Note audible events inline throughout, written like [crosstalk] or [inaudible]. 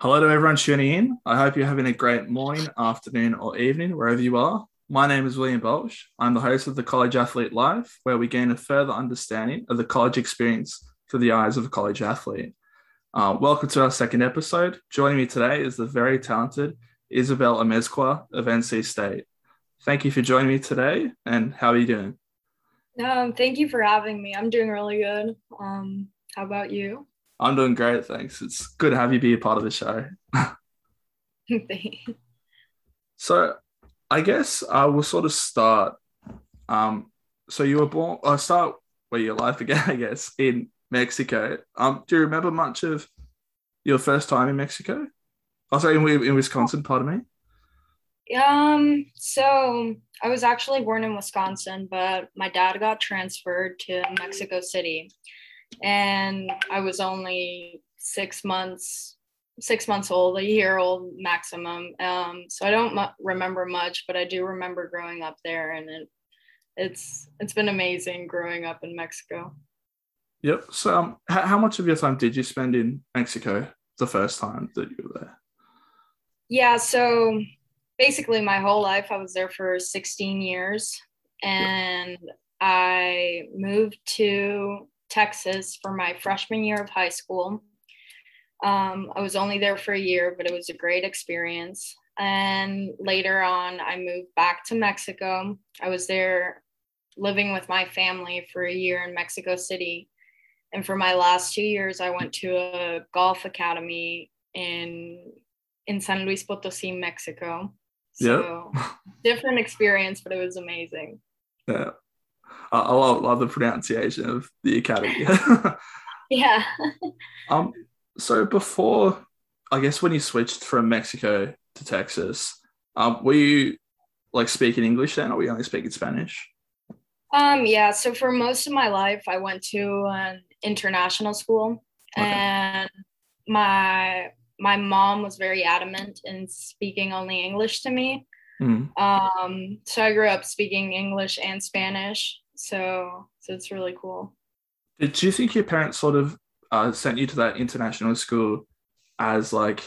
Hello to everyone tuning in. I hope you're having a great morning, afternoon, or evening, wherever you are. My name is William Bolch. I'm the host of the College Athlete Life, where we gain a further understanding of the college experience through the eyes of a college athlete. Uh, welcome to our second episode. Joining me today is the very talented Isabel Amezcua of NC State. Thank you for joining me today, and how are you doing? Um, thank you for having me. I'm doing really good. Um, how about you? I'm doing great, thanks. It's good to have you be a part of the show. [laughs] so, I guess I will sort of start. Um, so you were born. I'll start where your life began, [laughs] I guess, in Mexico. Um, do you remember much of your first time in Mexico? Oh, sorry, in, in Wisconsin. Pardon me. Um. So I was actually born in Wisconsin, but my dad got transferred to Mexico City and I was only six months six months old, a year old maximum. Um, so I don't mu- remember much, but I do remember growing up there, and it, it's it's been amazing growing up in Mexico. Yep. So, um, h- how much of your time did you spend in Mexico the first time that you were there? Yeah. So basically, my whole life, I was there for 16 years, and yep. I moved to Texas for my freshman year of high school. Um, I was only there for a year, but it was a great experience. And later on, I moved back to Mexico. I was there living with my family for a year in Mexico City. And for my last two years, I went to a golf academy in in San Luis Potosi, Mexico. So yep. different experience, but it was amazing. Yeah. I love, love the pronunciation of the academy. [laughs] yeah. um. So before, I guess when you switched from Mexico to Texas, um, were you like speaking English then, or were you only speaking Spanish? Um. Yeah. So for most of my life, I went to an international school, okay. and my my mom was very adamant in speaking only English to me. Mm. Um, so I grew up speaking English and Spanish. So so it's really cool. Did you think your parents sort of uh, sent you to that international school as like,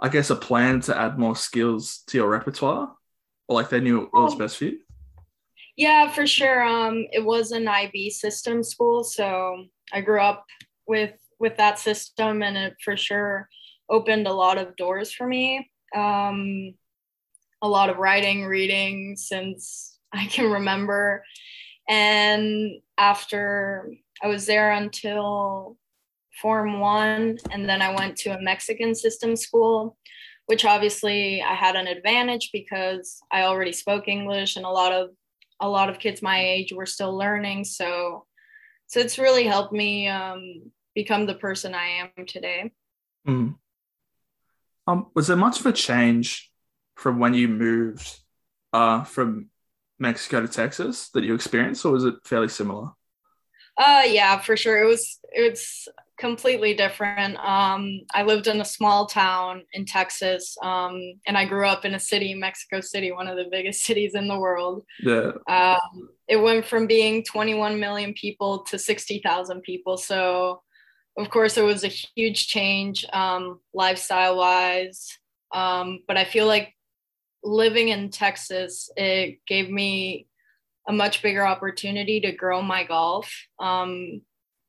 I guess, a plan to add more skills to your repertoire, or like they knew what was oh. best for you? Yeah, for sure. Um, it was an IB system school, so I grew up with with that system, and it for sure opened a lot of doors for me. Um, a lot of writing, reading since I can remember. And after I was there until Form One, and then I went to a Mexican system school, which obviously I had an advantage because I already spoke English, and a lot of a lot of kids my age were still learning. So, so it's really helped me um, become the person I am today. Mm. Um, was there much of a change from when you moved uh, from Mexico to Texas that you experienced, or was it fairly similar? Uh, yeah, for sure. It was it's completely different. Um, I lived in a small town in Texas, um, and I grew up in a city, Mexico City, one of the biggest [laughs] cities in the world. Yeah. Um, it went from being 21 million people to 60,000 people. So, of course, it was a huge change, um, lifestyle wise. Um, but I feel like living in Texas, it gave me a much bigger opportunity to grow my golf. Um,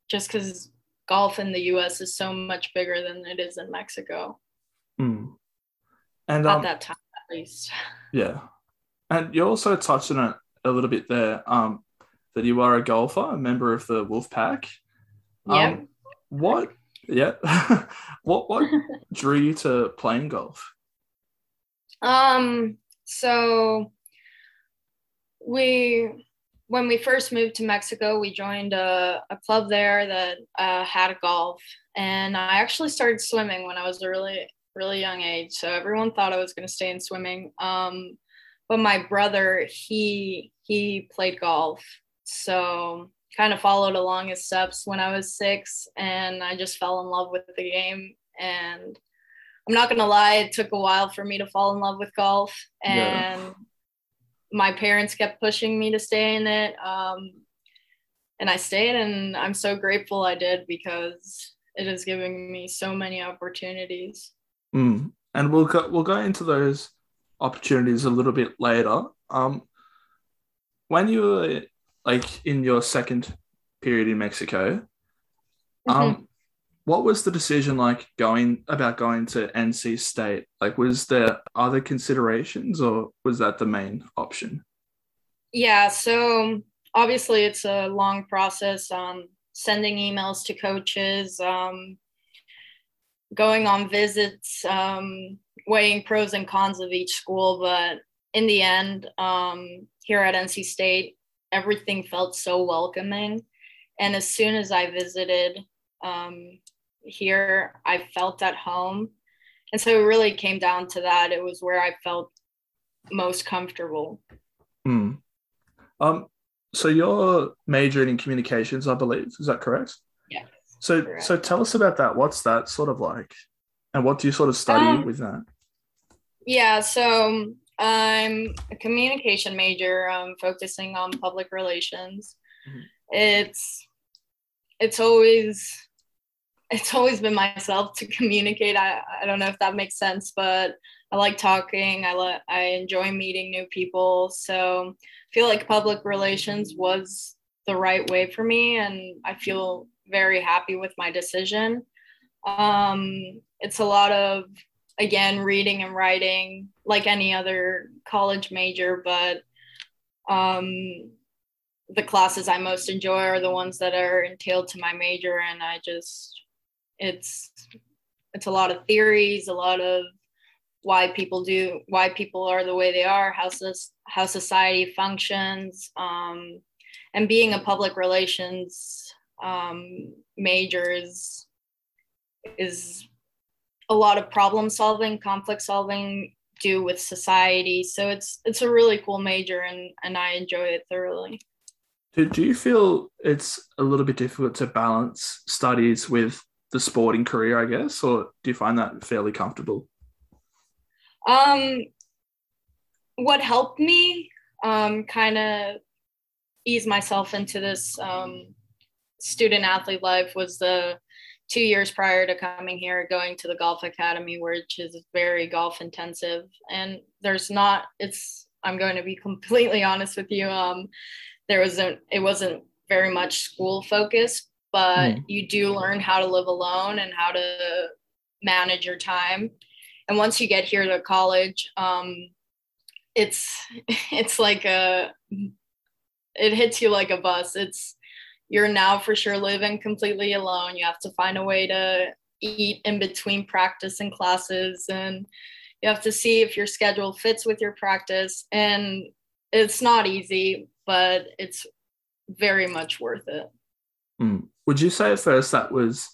just because golf in the U.S. is so much bigger than it is in Mexico. Mm. And um, at that time, at least. [laughs] Yeah, and you also touched on it a little bit there. Um, that you are a golfer, a member of the Wolf Pack. Um, yeah. What? Yeah. [laughs] what? What [laughs] drew you to playing golf? Um, so we when we first moved to Mexico, we joined a, a club there that uh, had golf, and I actually started swimming when I was a really really young age. So everyone thought I was going to stay in swimming. Um, but my brother he he played golf, so kind of followed along his steps when I was six, and I just fell in love with the game and I'm not gonna lie, it took a while for me to fall in love with golf, and yeah. my parents kept pushing me to stay in it. Um, and I stayed, and I'm so grateful I did because it is giving me so many opportunities. Mm. And we'll go we'll go into those opportunities a little bit later. Um, when you were like in your second period in Mexico, mm-hmm. What was the decision like going about going to NC State? Like, was there other considerations, or was that the main option? Yeah, so obviously it's a long process. Um, sending emails to coaches, um, going on visits, um, weighing pros and cons of each school. But in the end, um, here at NC State, everything felt so welcoming. And as soon as I visited um, here, I felt at home. And so it really came down to that. It was where I felt most comfortable. Hmm. Um, so you're majoring in communications, I believe. Is that correct? Yeah. So correct. so tell us about that. What's that sort of like? And what do you sort of study um, with that? Yeah, so I'm a communication major, um, focusing on public relations. Mm-hmm. It's it's always it's always been myself to communicate. I, I don't know if that makes sense, but I like talking. I I enjoy meeting new people. So I feel like public relations was the right way for me, and I feel very happy with my decision. Um, it's a lot of again reading and writing like any other college major, but um, the classes I most enjoy are the ones that are entailed to my major, and I just it's it's a lot of theories, a lot of why people do why people are the way they are, how how society functions, um, and being a public relations um, major is is a lot of problem solving, conflict solving, do with society. So it's it's a really cool major, and and I enjoy it thoroughly. Do, do you feel it's a little bit difficult to balance studies with the sporting career, I guess, or do you find that fairly comfortable? Um, what helped me um, kind of ease myself into this um, student athlete life was the two years prior to coming here, going to the golf academy, which is very golf intensive. And there's not, it's, I'm going to be [laughs] completely honest with you. Um, there wasn't, it wasn't very much school focused, but mm. you do learn how to live alone and how to manage your time. And once you get here to college, um, it's, [laughs] it's like a, it hits you like a bus. It's, you're now for sure living completely alone. You have to find a way to eat in between practice and classes and you have to see if your schedule fits with your practice and it's not easy but it's very much worth it mm. would you say at first that was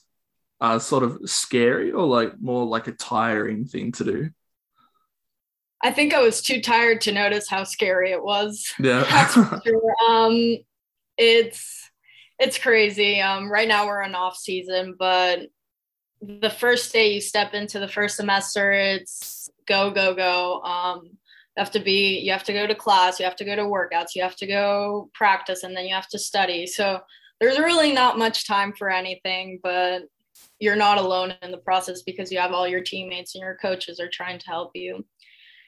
uh, sort of scary or like more like a tiring thing to do i think i was too tired to notice how scary it was yeah [laughs] sure. um it's it's crazy. Um, right now we're in off season, but the first day you step into the first semester, it's go go go. Um, you have to be, you have to go to class, you have to go to workouts, you have to go practice, and then you have to study. So there's really not much time for anything, but you're not alone in the process because you have all your teammates and your coaches are trying to help you.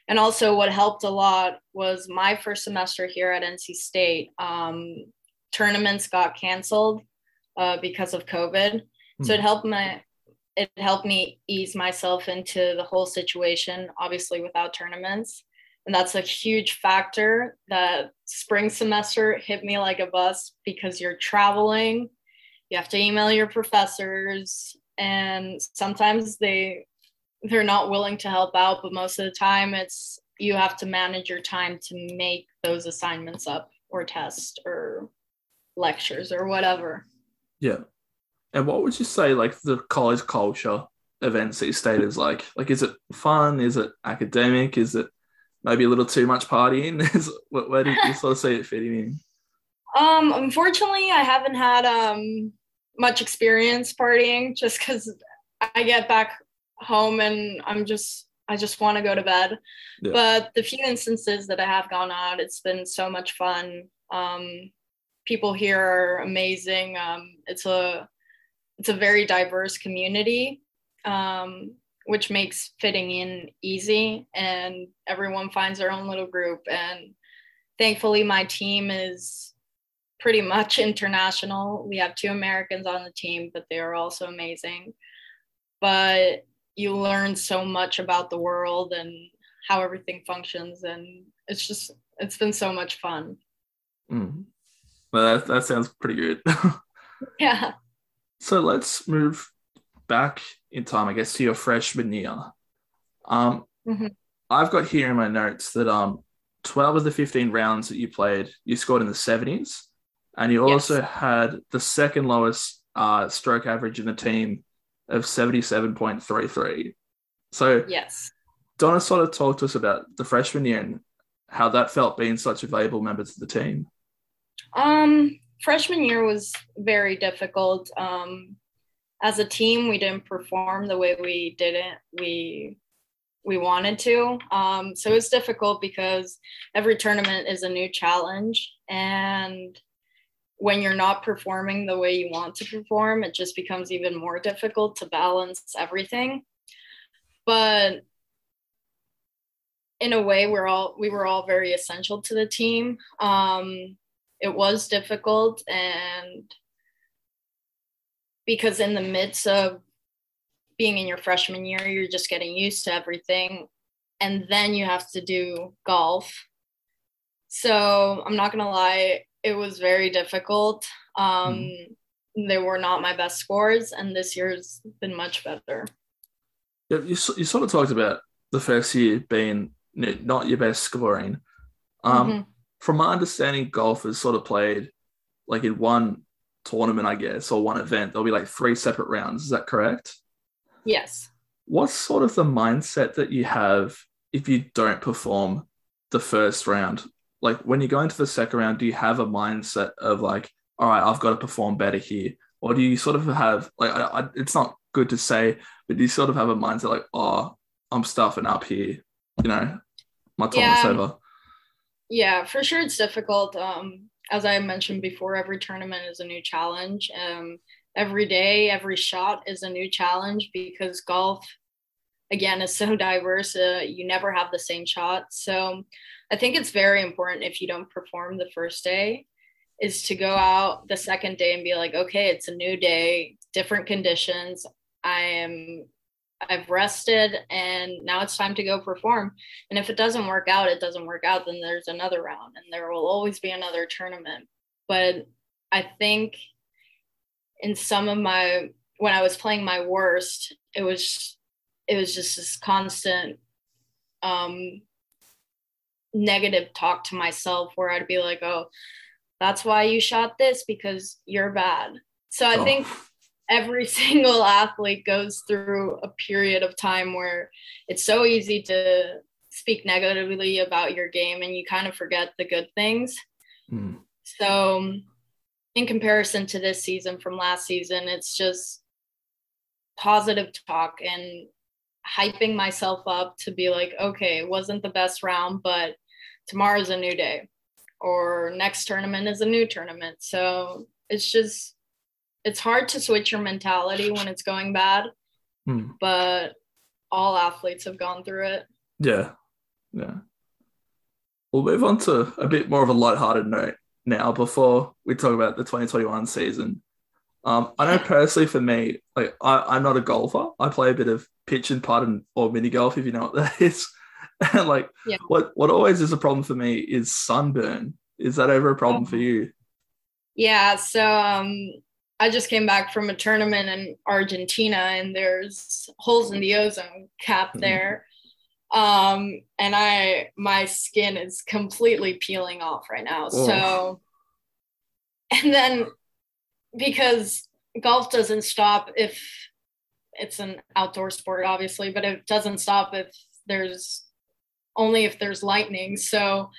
And also, what helped a lot was my first semester here at NC State. Um, tournaments got canceled uh, because of COVID. Mm. So it helped my it helped me ease myself into the whole situation, obviously without tournaments. And that's a huge factor that spring semester hit me like a bus because you're traveling, you have to email your professors, and sometimes they they're not willing to help out, but most of the time it's you have to manage your time to make those assignments up or test or lectures or whatever. Yeah. And what would you say like the college culture of NC State is like? Like, is it fun? Is it academic? Is it maybe a little too much partying? [laughs] where, where do you sort of see it fitting in? Um, unfortunately, I haven't had um much experience partying just because I get back home and I'm just I just want to go to bed. Yeah. But the few instances that I have gone out, it's been so much fun. Um, people here are amazing. Um, it's a it's a very diverse community. Um, which makes fitting in easy and everyone finds their own little group. And thankfully my team is pretty much [laughs] international. We have two americans on the team but they are also amazing. But you learn so much about the world and how everything functions and it's just it's been so much fun. Mm. well that, that sounds pretty good. [laughs] Yeah. So let's move back in time i guess to your freshman year um mm-hmm. i've got here in my notes that um 12 of the 15 rounds that you played you scored in the 70s and you also had the second lowest uh, stroke average in the team of 77.33 so yes Donna sort of talked to us about the freshman year and how that felt being such a valuable member to the team. Um, freshman year was very difficult. Um, as a team, we didn't perform the way we didn't we we wanted to. Um, so it's difficult because every tournament is a new challenge, and when you're not performing the way you want to perform, it just becomes even more difficult to balance everything. But in a way we're all we were all very essential to the team um, it was difficult and because in the midst of being in your freshman year you're just getting used to everything and then you have to do golf so i'm not gonna lie it was very difficult um, mm. they were not my best scores and this year's been much better yeah, you, you sort of talked about the first year being not your best scoring. Um, mm-hmm. From my understanding, golf is sort of played like in one tournament, I guess, or one event. There'll be like three separate rounds. Is that correct? Yes. What's sort of the mindset that you have if you don't perform the first round? Like when you go into the second round, do you have a mindset of like, all right, I've got to perform better here? Or do you sort of have like, I, I, it's not good to say, but do you sort of have a mindset like, oh, I'm stuffing up here you know, my time yeah, over. Yeah, for sure it's difficult. Um, as I mentioned before, every tournament is a new challenge. Um, every day, every shot is a new challenge because golf, again, is so [laughs] diverse. Uh, you never have the same shot. So I think it's very important if you don't perform the first day, is to go out the second day and be like, okay, it's a new day, different conditions. I am I've rested and now it's time to go perform. And if it doesn't work out, it doesn't work out, then there's another round and there will always be another tournament. But I think in some of my when I was playing my worst, it was it was just this constant um negative talk to myself where I'd be like, oh, that's why you shot this because you're bad. So I oh. think every [laughs] single athlete goes through a period of time where it's so easy to speak negatively about your game and you kind of forget the good things. Mm. So, in comparison to this season from last season, it's just positive talk and hyping myself up to be like, okay, it wasn't the best round, but tomorrow's a new day, or next tournament is a new tournament. So, it's just it's hard to switch your mentality when it's going bad, hmm. but all athletes have gone through it. Yeah. Yeah. We'll move on to a bit more of a light-hearted note now before we talk about the 2021 season. Um, I know [laughs] personally for me, like I, am not a golfer. I play a bit of pitch and putt and or mini golf, if you know what that [laughs] is. and like yeah. what what always is a problem for me is sunburn. Is that ever a problem for you? Yeah. So um I just came back from a tournament in Argentina and there's holes in the ozone cap mm-hmm. there. Um, and I, my skin is completely peeling off right now. Oh. So, and then because golf doesn't stop if it's an outdoor sport, obviously, but it doesn't stop if there's only if there's lightning. So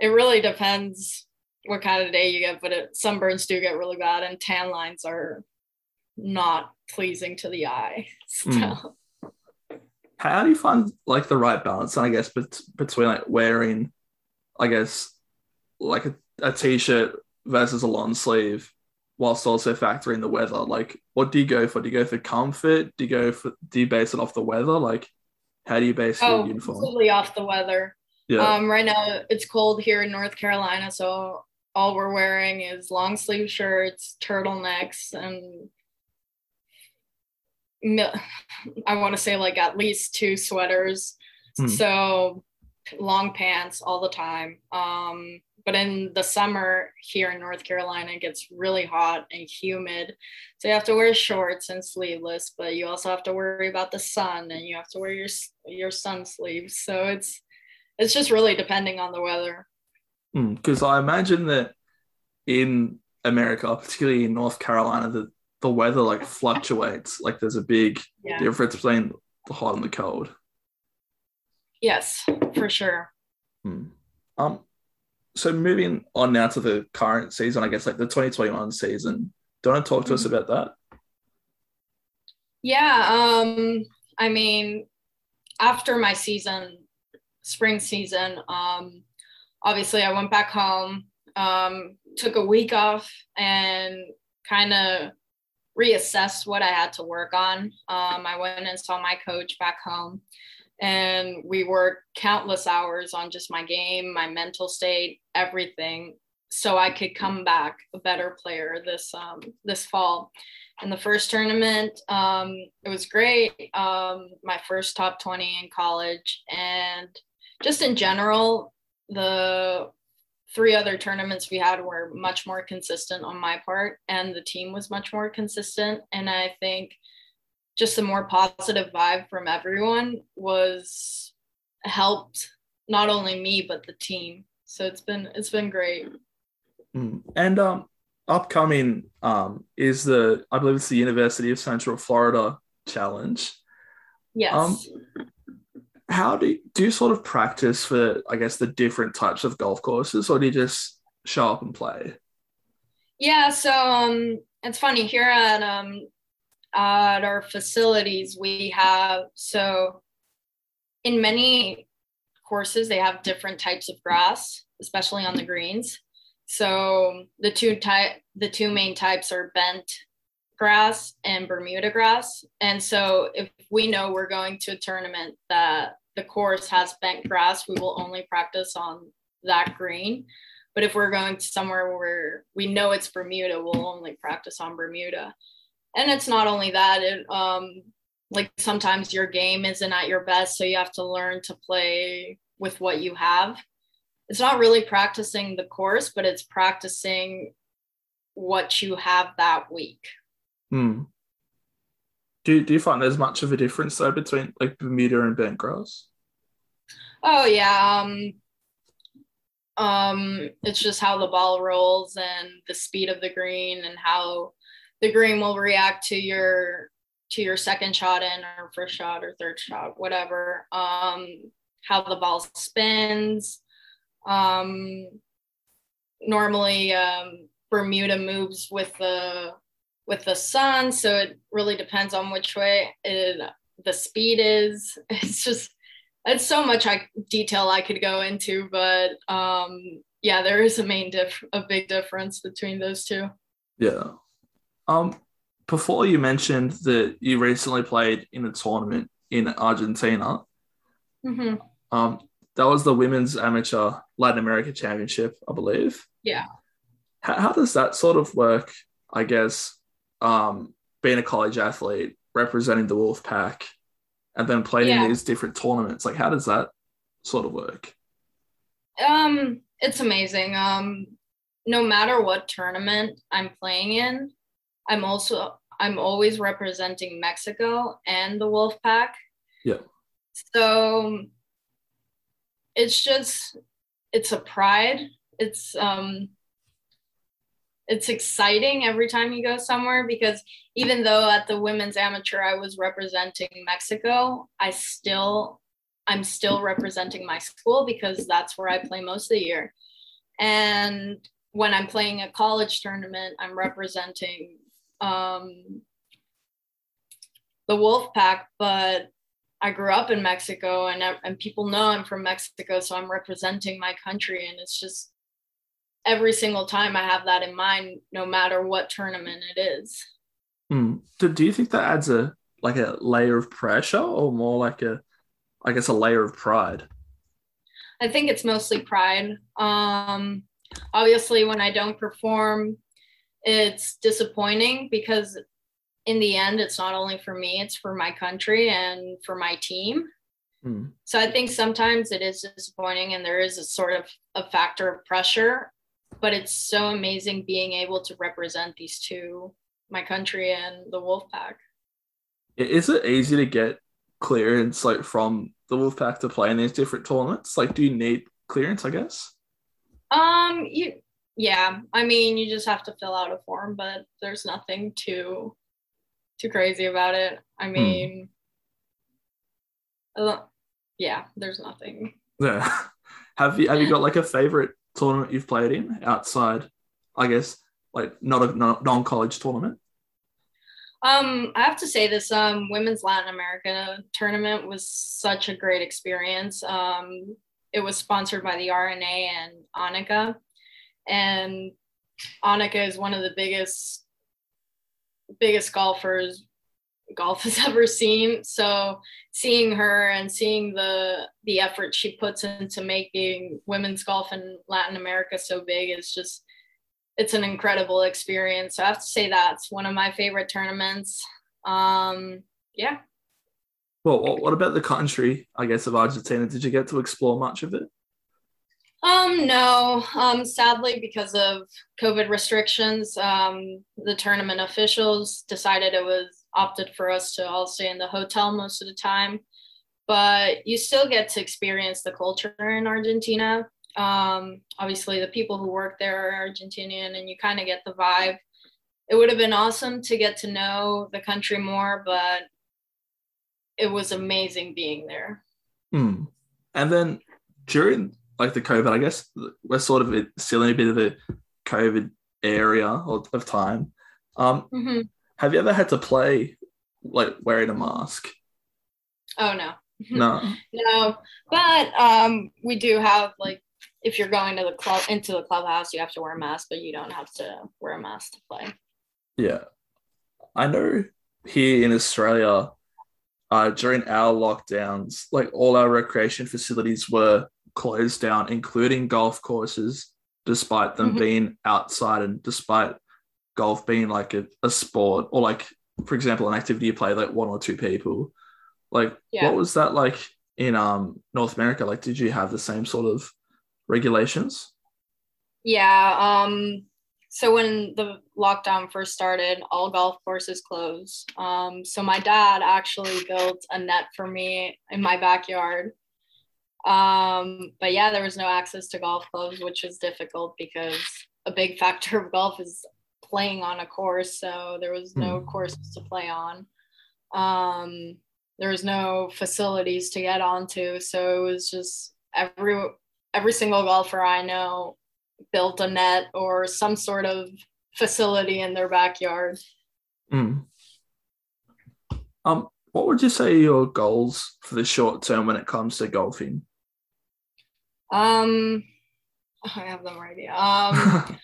it really depends what kind of day you get, but it, sunburns do get really bad, and tan lines are not pleasing to the eye. [laughs] So. Mm. How do you find like the right balance? And I guess bet- between like wearing, I guess, like a, a t-shirt versus a long sleeve, whilst also factoring the weather? Like, what do you go for? Do you go for comfort? Do you go for? Do you base it off the weather? Like, how do you base oh, your uniform? Completely off the weather. Yeah. Um, right now it's cold here in North Carolina, so all we're wearing is long sleeve shirts, turtlenecks, and I want to say like at least two sweaters. Hmm. So long pants all the time. Um, but in the summer here in North Carolina, it gets really hot and humid. So you have to wear shorts and sleeveless, but you also have to worry about the sun and you have to wear your your sun sleeves. So it's it's just really depending on the weather. Because mm, I imagine that in America, particularly in North Carolina, the, the weather like fluctuates. Like there's a big yeah. difference between the hot and the cold. Yes, for sure. Hmm. Um, so moving on now to the current season, I guess like the 2021 season. Do you want to talk to mm-hmm. us about that? Yeah. Um, I mean, after my season, spring season, um, obviously I went back home, um, took a week off and kind of reassessed what I had to work on. Um, I went and saw my coach back home and we worked countless hours on just my game, my mental state, everything, so I could come back a better player this um, this fall. In the first tournament, um, it was great. Um, my first top twenty in college, and just in general, the three other tournaments we had were much more consistent on my part, and the team was much more consistent. And I think just a more positive vibe from everyone was helped not only me but the team so it's been it's been great mm. and um upcoming um is the i believe it's the university of central florida challenge yes um how do you, do you sort of practice for i guess the different types of golf courses or do you just show up and play yeah so um it's funny here at um at our facilities, we have so in many courses they have different types of grass, especially on the greens. So the two type the two main types are bent grass and Bermuda grass. And so if we know we're going to a tournament that the course has bent grass, we will only practice on that green. But if we're going to somewhere where we know it's Bermuda, we'll only practice on Bermuda and it's not only that it um like sometimes your game isn't at your best so you have to learn to play with what you have it's not really practicing the course but it's practicing what you have that week hmm. Do, do you find there's much of a difference though between like bermuda and bent grass oh yeah um um it's just how the ball rolls and the speed of the green and how the green will react to your to your second shot in or first shot or third shot, whatever. Um, how the ball spins. Um, normally, um, Bermuda moves with the with the sun, so it really depends on which way it, the speed is. [laughs] It's just it's so much I, detail I could go into, but um, yeah, there is a main diff a big difference between those two. Yeah. Um, before you mentioned that you recently played in a tournament in Argentina. Mm-hmm. Um, that was the Women's Amateur Latin America Championship, I believe. Yeah. How, how does that sort of work? I guess um, being a college athlete, representing the Wolf Pack, and then playing yeah. in these different tournaments. Like, how does that sort of work? Um, it's amazing. Um, no matter what tournament I'm playing in, I'm also I'm always representing Mexico and the Wolf Pack. Yeah. So it's just it's a pride. It's um it's exciting every time you go somewhere because even though at the women's amateur I was representing Mexico, I still I'm still representing my school because that's where I play most of the year. And when I'm playing a college tournament, I'm representing um, the wolf pack, but I grew up in Mexico and, and people know I'm from Mexico. So I'm representing my country and it's just, every single time I have that in mind, no matter what tournament it is. Mm. Do, do you think that adds a like a layer of pressure or more like a I guess a layer of pride? I think it's mostly pride. Um obviously when I don't perform, it's disappointing because in the end it's not only for me, it's for my country and for my team. Mm. So I think sometimes it is disappointing and there is a sort of a factor of pressure, but it's so amazing being able to represent these two, my country and the Wolfpack. Is it easy to get clearance like from the Wolfpack to play in these different tournaments? Like, do you need clearance? I guess. Um, you yeah. I mean, you just have to fill out a form, but there's nothing too too crazy about it. I mean, uh, yeah, there's nothing. Yeah. [laughs] have you have you got like a favorite tournament you've played in outside? I guess like not a non college tournament. Um, I have to say this um, women's Latin America tournament was such a great experience. Um, it was sponsored by the R&A and Annika, and Annika is one of the biggest biggest golfers golf [laughs] has ever seen. So seeing her and seeing the the effort she puts into making women's golf in Latin America so big is just it's an incredible experience. So I have to say that's one of my favorite tournaments. Um, yeah. Well, what about the country? I guess of Argentina. Did you get to explore much of it? Um, no. Um, sadly, because of COVID restrictions, um, the tournament officials decided it was opted for us to all stay in the hotel most of the time. But you still get to experience the culture in Argentina. Um, obviously, the people who work there are Argentinian, and you kind of get the vibe. It would have been awesome to get to know the country more, but it was amazing being there. Hmm. And then during like the COVID, I guess we're sort of still in a bit of a COVID area of time. Um, mm-hmm. Have you ever had to play like wearing a mask? Oh no. [laughs] No. no. But um we do have like if you're going to the club into the clubhouse, you have to wear a mask, but you don't have to wear a mask to play. Yeah. I know here in Australia, uh, during our lockdowns, like all our recreation facilities were closed down, including golf courses, despite them mm-hmm. being outside and despite golf being like a, a sport or like for example an activity you play like one or two people like yeah. what was that like in um north america? Like did you have the same sort of regulations? Yeah um so when the lockdown first started all golf courses closed. Um so my dad actually built a net for me in my backyard. Um but yeah there was no access to golf clubs which was difficult because a big [laughs] factor of golf is playing on a course, so there was no mm. courses to play on. Um, there was no facilities to get onto, so it was just every every single golfer I know built a net or some sort of facility in their backyard. Mm. Um, what would you say your goals for the short term when it comes to golfing? Um, [laughs] I have them right here. Um, [laughs]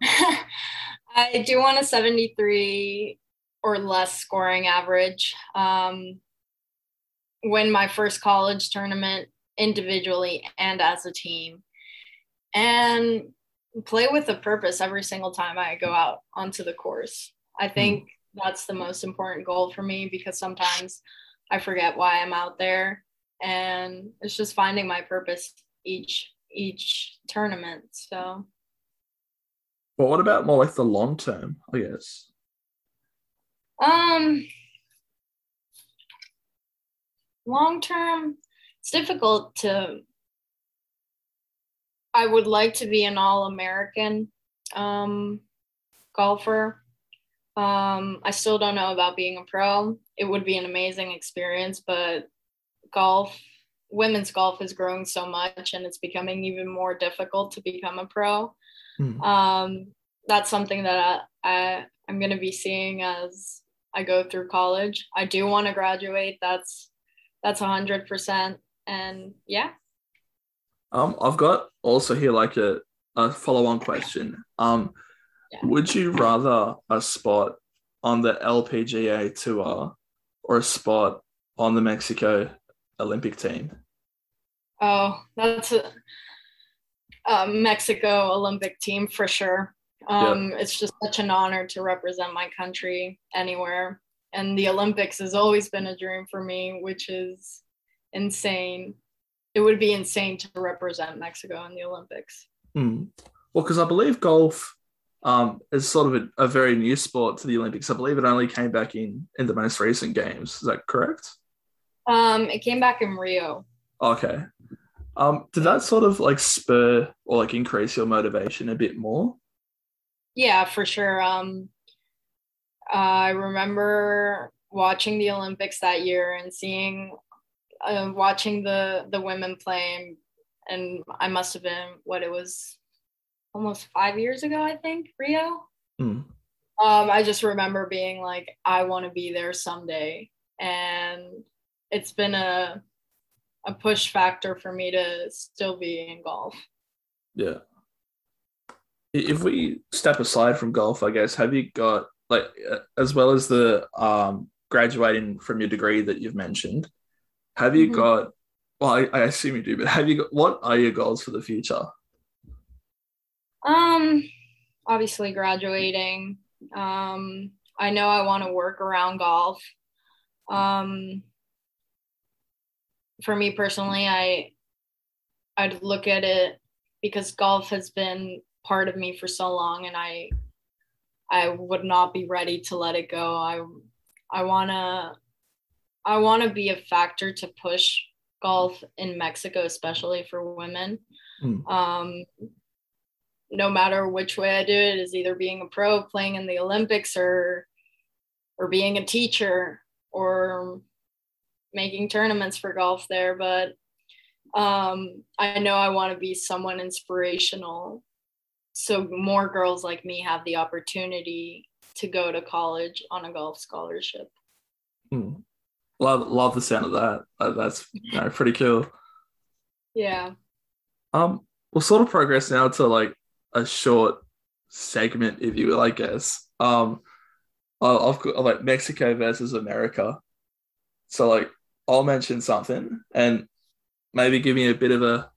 [laughs] I do want a 73 or less scoring average. Um, win my first college tournament individually and as a team. And play with a purpose every single time I go out onto the course. I hmm. think mm. that's the most important goal for me because sometimes I forget why I'm out there and it's just finding my purpose each each tournament. So but what about more like the long term, I guess? Um, long term, it's difficult to. I would like to be an all American um, golfer. Um, I still don't know about being a pro. It would be an amazing experience, but golf, women's golf is growing so much and it's becoming even more difficult to become a pro. Mm. Um, that's something that I, I I'm going to be seeing as I go through college. I do want to graduate. That's that's a hundred percent. And yeah. Um, I've got also here like a a follow-on question. Um, Yeah. would you rather a spot on the LPGA tour or a spot on the Mexico Olympic team? Oh, that's a, a Mexico Olympic team for sure. Um, It's just such an honor to represent my country anywhere. And the Olympics has always been a dream for me, which is insane. It would be insane to represent Mexico in the Olympics. Hmm. Well, because I believe golf um, is sort of a, a very new sport to the Olympics. I believe it only came back in in the most recent games. Is that correct? Um, it came back in Rio. Okay. Um, did that sort of like spur or like increase your motivation a bit more? Yeah, for sure. Um, I remember watching the Olympics that year and seeing, uh, watching the the women play, and I must have been what it was, almost five years ago, I think, Rio. Hmm. Um, I just remember being like, I want to be there someday, and it's been a a push factor for me to still be in golf. Yeah. If we step aside from golf, I guess, have you got like uh, as well as the um, graduating from your degree that you've mentioned, have you Mhm. got? Well, I, I assume you do, but have you got? What are your goals for the future? Um, obviously graduating. Um, I know I want to work around golf. Um, for me personally, I I'd look at it because golf has been part of me for so long, and I I would not be ready to let it go. I I wanna I want to be a factor to push golf in Mexico, especially for women. Hmm. Um, no matter which way I do it, is either being a pro, playing in the Olympics, or or being a teacher, or making tournaments for golf there. But um, I know I want to be someone inspirational, so more girls like me have the opportunity to go to college on a golf scholarship. Hmm. Love, love the sound of that. That's you know, pretty cool. Yeah. Um, we'll sort of progress now to like a short segment, if you will, I guess. Um, got like Mexico versus America. So like, I'll mention something and maybe give me a bit of a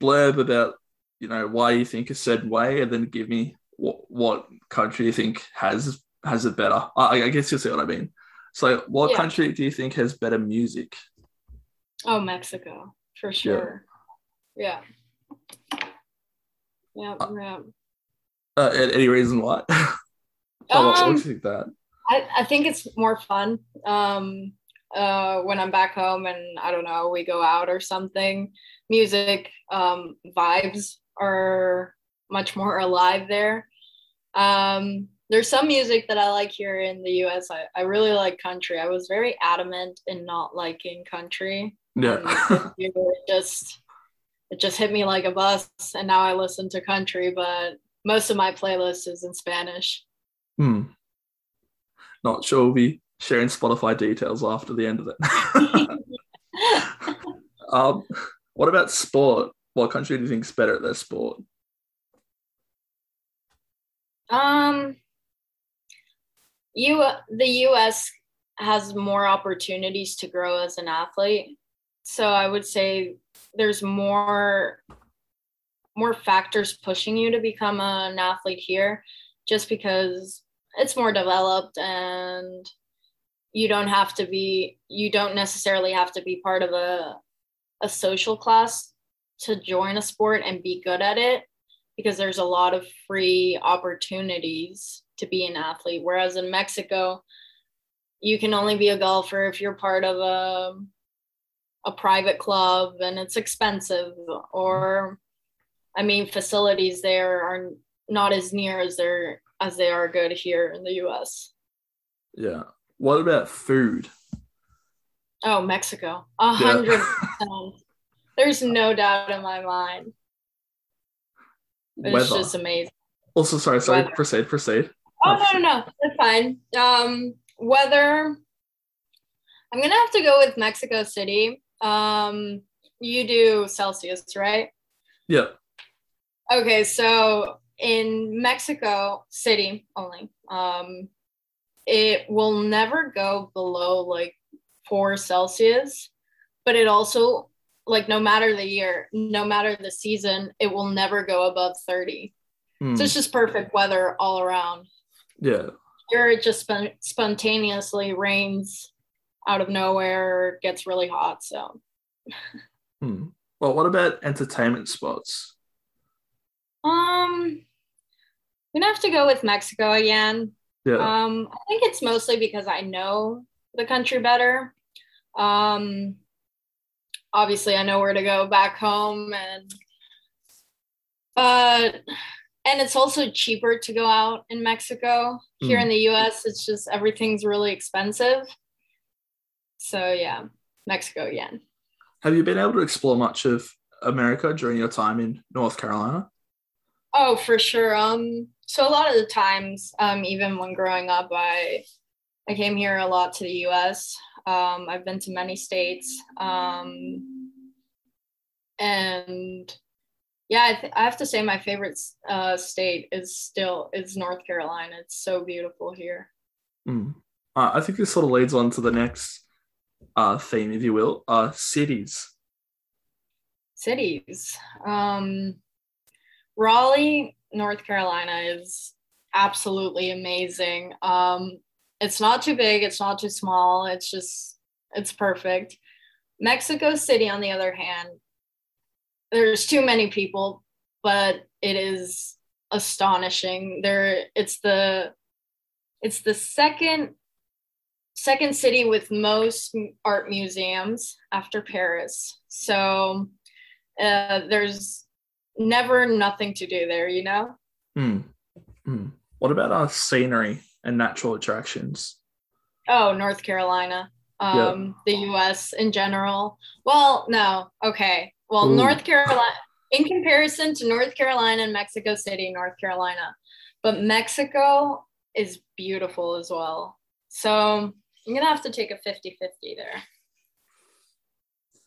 blurb about you know why you think a certain way, and then give me what what country you think has has it better. I, I guess you'll see what I mean. So, what Yeah. country do you think has better music? Oh, Mexico for sure. Yeah. Yeah. yeah. Uh, any reason why? [laughs] Um, do you think that? I, I think it's more fun um, uh, when I'm back home and I don't know, we go out or something. Music um, vibes are much more [laughs] alive there. Um, there's some music that I like here in the US. I, I really like country. I was very adamant in not liking country. Yeah. And it just it just hit me like a bus and now I listen to country, but most of my playlist is in Spanish. Hmm. Not sure be sharing Spotify details after the end of it. [laughs] um, what about sport? What country do you think's better at their sport? Um, you the U.S. has more opportunities to grow as an athlete, so I would say there's more more factors pushing you to become an athlete here, just because it's more developed and you don't have to be you don't necessarily have to be part of a a social class to join a sport and be good at it because there's a lot of free opportunities to be an athlete. Whereas in Mexico, you can only be a golfer if you're part of a a private club and it's expensive or I mean facilities there are not as near as they're as they are good here in the US. Yeah. What about food? Oh, Mexico. A hundred [laughs] percent. There's no doubt in my mind. It's Weather. just amazing. Also, sorry, sorry. Weather. Proceed, proceed. Oh no, no, no, that's fine. Um, weather. I'm gonna have to go with Mexico City. Um, you do Celsius, right? Yeah. Okay, so in Mexico City only, um, it will never go below like four Celsius, but it also like no matter the year, no matter the season, it will never go above 30. Hmm. So it's just perfect weather all around. yeah. Here it just spon- spontaneously rains out of nowhere, gets really hot. So Hmm. Well, what about entertainment spots? um I'm gonna have to go with Mexico again. Yeah. Um, I think it's mostly because I know the country better. Um, obviously, I know where to go back home, and but and it's also cheaper to go out in Mexico. Here Mm. in the U.S., it's just everything's really expensive. So yeah, Mexico again. Have you been able to explore much of America during your time in North Carolina? Oh, for sure. Um, so a lot of the times, um, even when growing up, I I came here a lot to the U.S. Um, I've been to many states, um, and yeah, I, th- I have to say my favorite uh, state is still is North Carolina. It's so beautiful here. Hmm. Uh, I think this sort of leads on to the next uh, theme, if you will, uh, cities. Cities. Um, Raleigh, North Carolina is absolutely amazing. Um, it's not too big, it's not too small, it's just, it's perfect. Mexico City, on the other hand, there's too many people, but it is astonishing. There, it's the, it's the second, second city with most art museums after Paris. So uh, there's never nothing to do there, you know? Hmm. Hmm. What about our scenery and natural attractions? Oh, North Carolina, um, the US in general. Well, no, okay. Well, Ooh. North Carolina, in comparison to North Carolina and Mexico City, North Carolina, but Mexico is beautiful as well. So I'm gonna have to take a 50 50 there.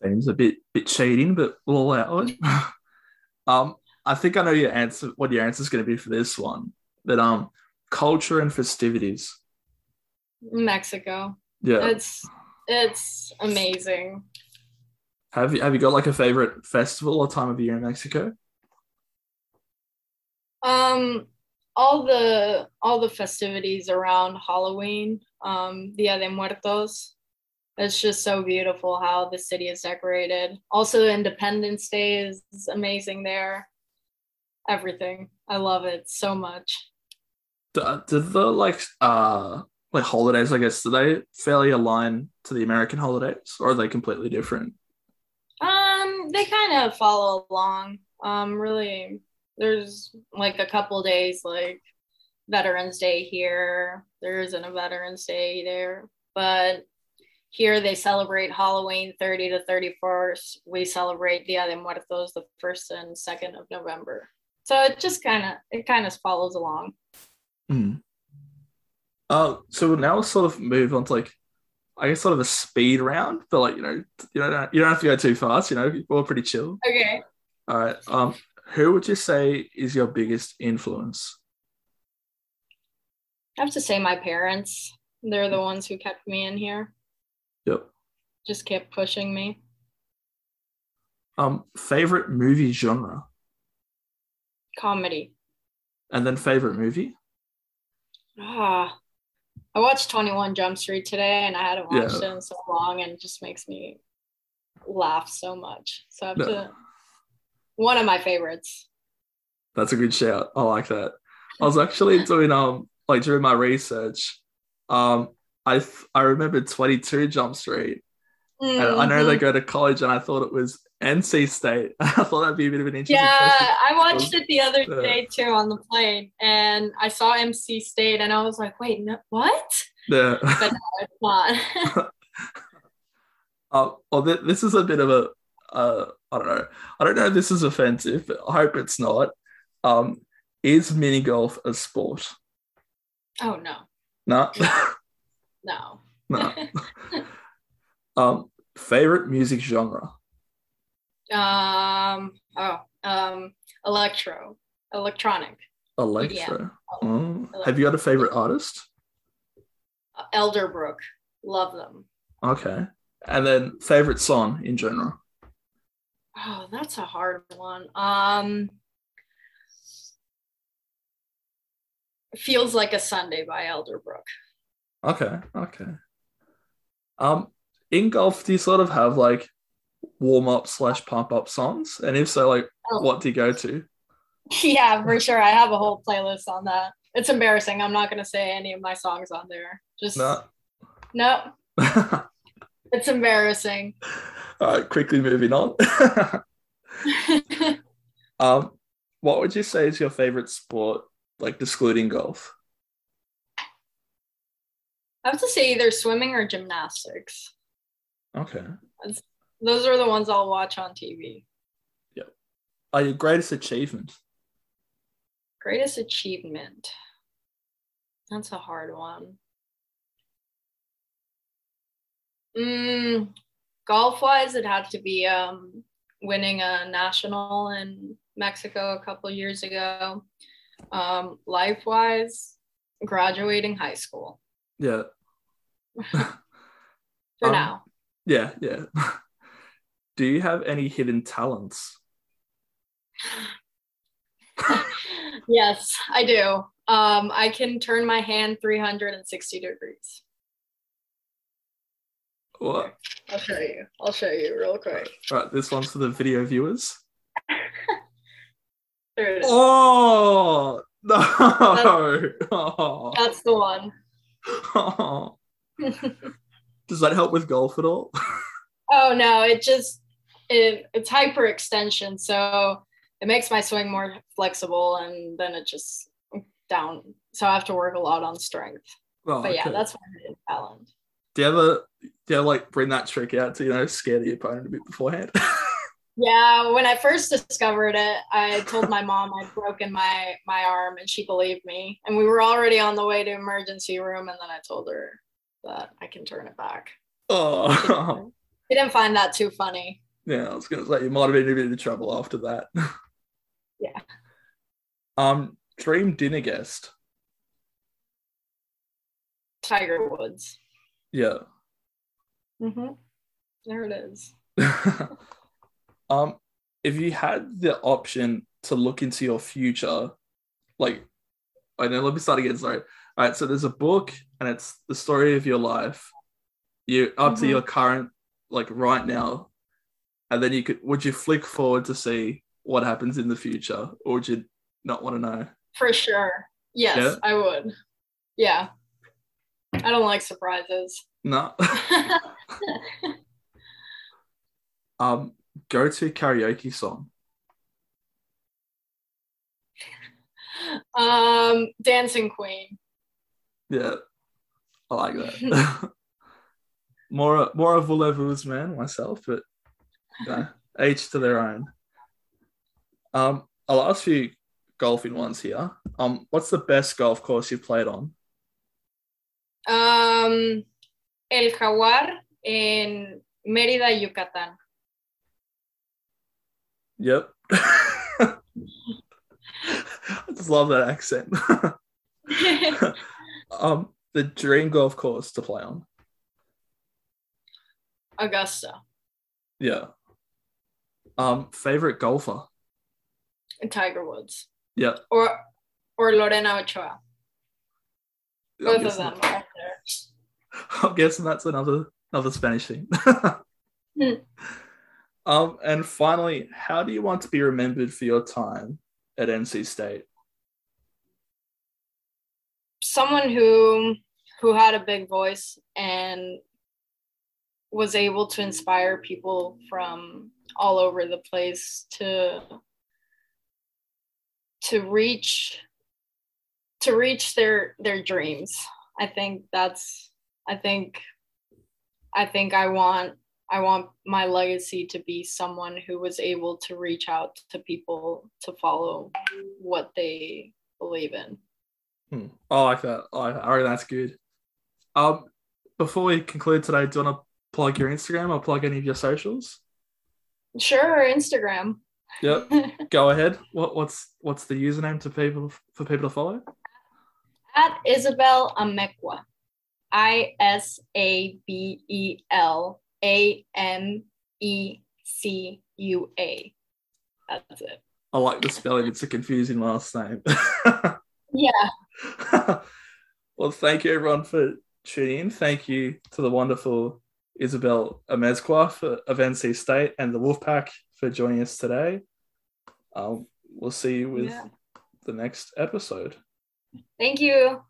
Seems a bit bit cheating, but we'll allow it. Um, I think I know your answer. What your answer is going to be for this one? But um, culture and festivities. Mexico. Yeah. It's it's amazing. Have you have you got like a favorite festival or time of year in Mexico? Um, all the all the festivities around Halloween, um, Dia de Muertos. It's just so beautiful how the city is decorated. Also, Independence Day is amazing there. Everything, I love it so much. Do, do the like uh like holidays? I guess do they fairly align to the American holidays, or are they completely different? Um, they kind of follow along. Um, really, there's like a couple days like Veterans Day here. There isn't a Veterans Day there, but here they celebrate Halloween 30 to 31st. We celebrate Dia de Muertos the first and second of November. So it just kind of it kind of follows along. Mm. Uh, so now we'll sort of move on to like, I guess sort of a speed round, but like you know, you don't you don't have to go too fast. You know, we're pretty chill. Okay. All right. Um, who would you say is your biggest influence? I have to say my parents. They're the ones who kept me in here. Just kept pushing me. Um, favorite movie genre, Comedy. and then favorite movie. Ah, I watched 21 Jump Street today and I hadn't watched Yeah. it in so long and it just makes me laugh so much. So I have No. to, one of my favorites. That's a good shout. I like that. I was actually doing um like during my research, um I I remember 22 Jump Street, and I know they Mhm. go to college, and I thought it was NC State. [laughs] I thought that'd be a bit of an interesting Yeah, question. I watched it the other day too on the plane and I saw MC State and I was like, wait, no, what? Yeah. But no, it's not. Uh, [laughs] well, th- this is a bit of a, uh, I don't know. I don't know if this is offensive, but I hope it's not. Um, is mini golf a sport? oh, no, No, no. [laughs] no. Um, favorite music genre? Um, oh, Um, electro, electronic. Electro. Oh. Have you got a favorite artist? Uh, Elderbrook, love them. Okay. And then favorite song in general? Oh, that's a hard one. Um, feels like a Sunday by Elderbrook. Okay. Okay. Um, in golf, do you sort of have like warm up slash pump up songs? And if so, like, oh. what do you go to? [laughs] Yeah, for sure. I have a whole playlist on that. It's embarrassing. I'm not going to say any of my songs on there. Just no. No. [laughs] it's embarrassing. All right, quickly moving on. [laughs] um, what would you say is your favorite sport, like excluding golf? I have to say either swimming or gymnastics. Okay. Those are the ones I'll watch on TV. Yep. Are your greatest achievement? Greatest achievement. That's a hard one. Mm, golf wise, it had to be um, winning a national in Mexico a couple years ago. Um, life wise, graduating high school. Yeah. [laughs] For um, now. Yeah, yeah. [laughs] Do you have any hidden talents? [laughs] yes, I do. Um, I can turn my hand 360 degrees. What? I'll show you. I'll show you real quick. All right, this one's for the video viewers. [laughs] there it is. Oh no! That's, oh. that's the one. Oh. Does that help with golf at all? [laughs] oh no, it just it, it's hyperextension, so it makes my swing more flexible, and then it just down. So I have to work a lot on strength. Oh, but yeah, that's my talent. Do you ever do you ever like bring that trick out to you know scare the opponent a bit beforehand? [laughs] yeah, when I first discovered it, I told my mom I'd broken my my arm, and she believed me. And we were already on the way to emergency room, and then I told her that I can turn it back. Oh, [laughs] he didn't find that too funny. Yeah, I was gonna say you might have been in a bit of trouble after that. [laughs] yeah. Um, dream dinner guest. Tiger Woods. Yeah. Mm-hmm. There it is. [laughs] um, if you had the option to look into your future, like, I know. Let me start again. Sorry. All right. So there's a book, and it's the story of your life. You up mm-hmm. to your current, like right now, and then you could. Would you flick forward to see what happens in the future, or would you not want to know? For sure. Yes, yeah? I would. Yeah. I don't like surprises. No. [laughs] um, go to karaoke song. Um, Dancing Queen. Yeah, I like that. [laughs] [laughs] more, more of a voulez man myself, but yeah, each to their own. Um, I'll ask you golfing ones here. Um, what's the best golf course you've played on? Um, El Jaguar in Mérida, Yucatán. Yep. [laughs] I just love that accent. um, the dream golf course to play on. Augusta. Yeah. Um, favorite golfer. Tiger Woods. Yeah. Or or Lorena Ochoa. Both of them are there. [laughs] I'm guessing that's another another Spanish thing. Hmm. [laughs] Um, and finally, how do you want to be remembered for your time at NC State? Someone who who had a big voice and was able to inspire people from all over the place to to reach to reach their their dreams. I think that's i think i think i want i want my legacy to be someone who was able to reach out to people to follow what they believe in. Hmm. i like that. I reckon that's good um before we conclude today do you want to plug your instagram or plug any of your socials sure instagram Yep. [laughs] Go ahead. What what's what's the username to people for people to follow? At Isabel Amezcua. I S A B E L A M E C U A. That's it. I like the spelling. It's a confusing last name. [laughs] yeah. [laughs] well, thank you everyone for tuning in. Thank you to the wonderful Isabel Amezcua of NC State and the Wolfpack for joining us today. Um, we'll see you with yeah. the next episode. Thank you.